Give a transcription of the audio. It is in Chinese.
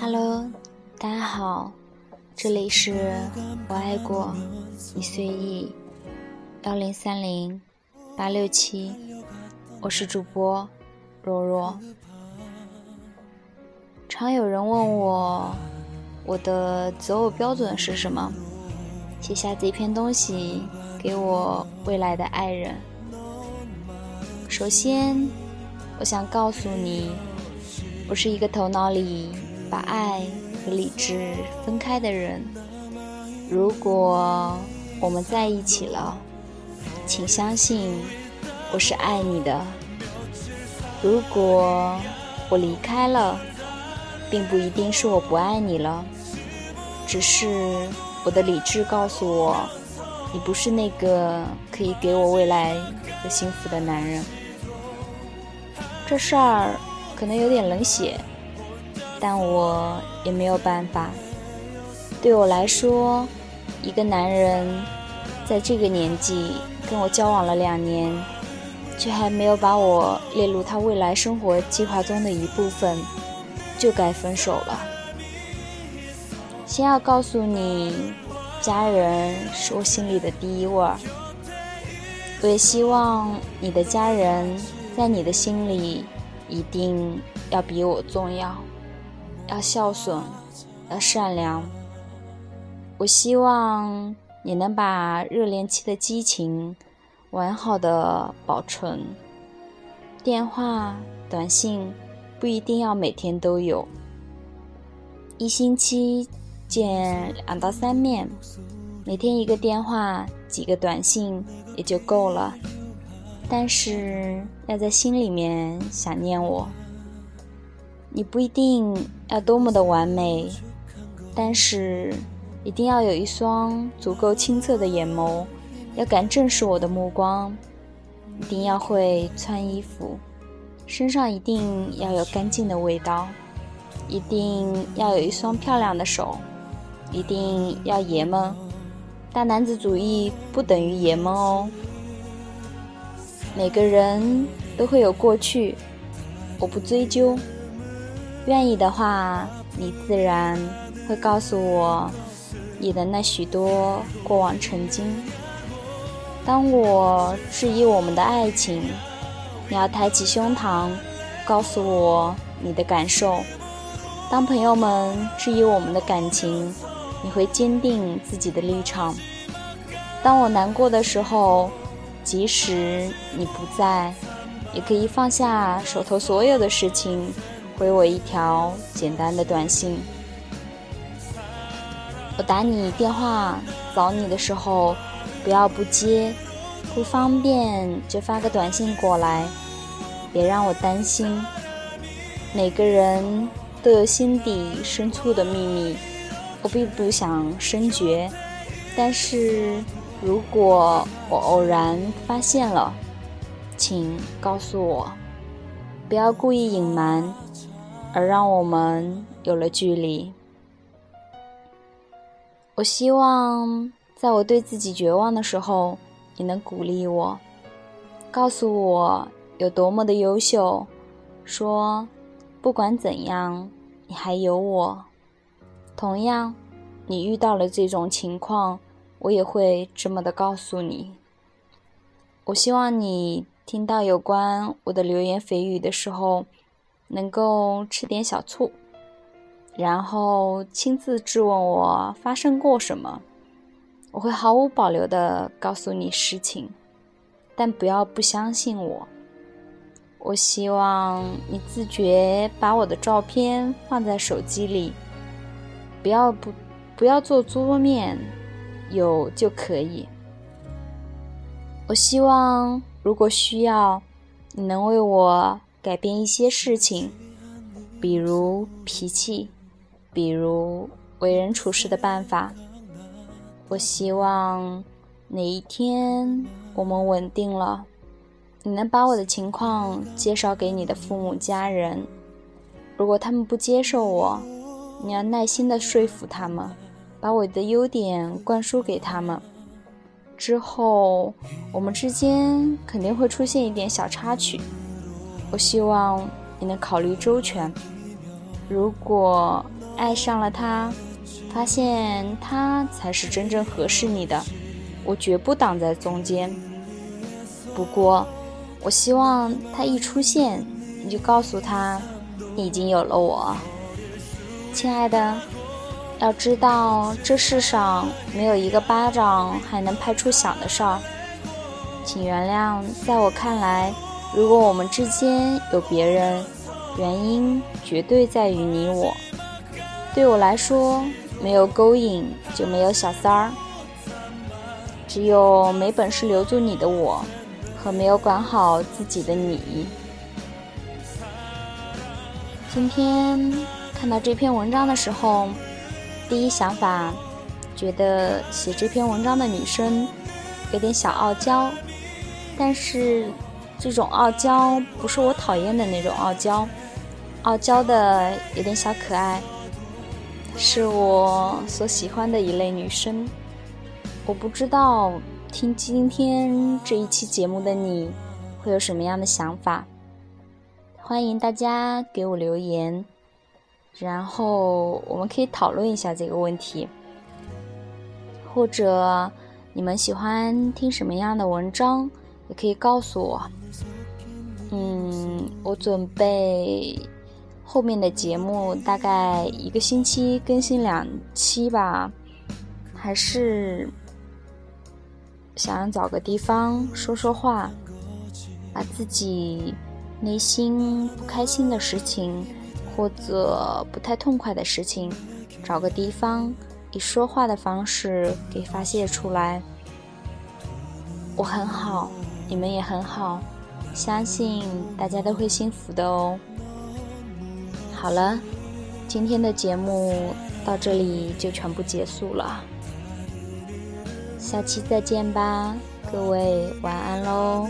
Hello，大家好，这里是我爱过你随意幺零三零八六七，我是主播若若。常有人问我，我的择偶标准是什么？写下这篇东西给我未来的爱人。首先，我想告诉你，我是一个头脑里把爱和理智分开的人。如果我们在一起了，请相信我是爱你的。如果我离开了，并不一定是我不爱你了，只是我的理智告诉我，你不是那个可以给我未来和幸福的男人。这事儿可能有点冷血，但我也没有办法。对我来说，一个男人在这个年纪跟我交往了两年，却还没有把我列入他未来生活计划中的一部分，就该分手了。先要告诉你，家人是我心里的第一位儿。我也希望你的家人在你的心里一定要比我重要，要孝顺，要善良。我希望你能把热恋期的激情完好的保存。电话、短信不一定要每天都有，一星期见两到三面，每天一个电话，几个短信也就够了。但是要在心里面想念我。你不一定要多么的完美，但是一定要有一双足够清澈的眼眸，要敢正视我的目光。一定要会穿衣服，身上一定要有干净的味道，一定要有一双漂亮的手，一定要爷们。大男子主义不等于爷们哦。每个人都会有过去，我不追究。愿意的话，你自然会告诉我你的那许多过往曾经。当我质疑我们的爱情，你要抬起胸膛，告诉我你的感受。当朋友们质疑我们的感情，你会坚定自己的立场。当我难过的时候，即使你不在，也可以放下手头所有的事情，回我一条简单的短信。我打你电话找你的时候，不要不接，不方便就发个短信过来，别让我担心。每个人都有心底深处的秘密，我并不想深觉，但是。如果我偶然发现了，请告诉我，不要故意隐瞒，而让我们有了距离。我希望在我对自己绝望的时候，你能鼓励我，告诉我有多么的优秀，说不管怎样，你还有我。同样，你遇到了这种情况。我也会这么的告诉你。我希望你听到有关我的流言蜚语的时候，能够吃点小醋，然后亲自质问我发生过什么。我会毫无保留的告诉你事情，但不要不相信我。我希望你自觉把我的照片放在手机里，不要不不要做桌面。有就可以。我希望，如果需要，你能为我改变一些事情，比如脾气，比如为人处事的办法。我希望哪一天我们稳定了，你能把我的情况介绍给你的父母家人。如果他们不接受我，你要耐心的说服他们。把我的优点灌输给他们，之后我们之间肯定会出现一点小插曲。我希望你能考虑周全。如果爱上了他，发现他才是真正合适你的，我绝不挡在中间。不过，我希望他一出现，你就告诉他，你已经有了我，亲爱的。要知道，这世上没有一个巴掌还能拍出响的事儿。请原谅，在我看来。如果我们之间有别人，原因绝对在于你我。对我来说，没有勾引就没有小三儿，只有没本事留住你的我，和没有管好自己的你。今天看到这篇文章的时候，第一想法觉得写这篇文章的女生有点小傲娇，但是。这种傲娇不是我讨厌的那种傲娇，傲娇的有点小可爱，是我所喜欢的一类女生。我不知道听今天这一期节目的你会有什么样的想法，欢迎大家给我留言，然后我们可以讨论一下这个问题，或者你们喜欢听什么样的文章，也可以告诉我。嗯，我准备后面的节目大概一个星期更新两期吧，还是想找个地方说说话，把自己内心不开心的事情或者不太痛快的事情，找个地方以说话的方式给发泄出来。我很好，你们也很好。相信大家都会幸福的哦。好了，今天的节目到这里就全部结束了，下期再见吧，各位晚安喽。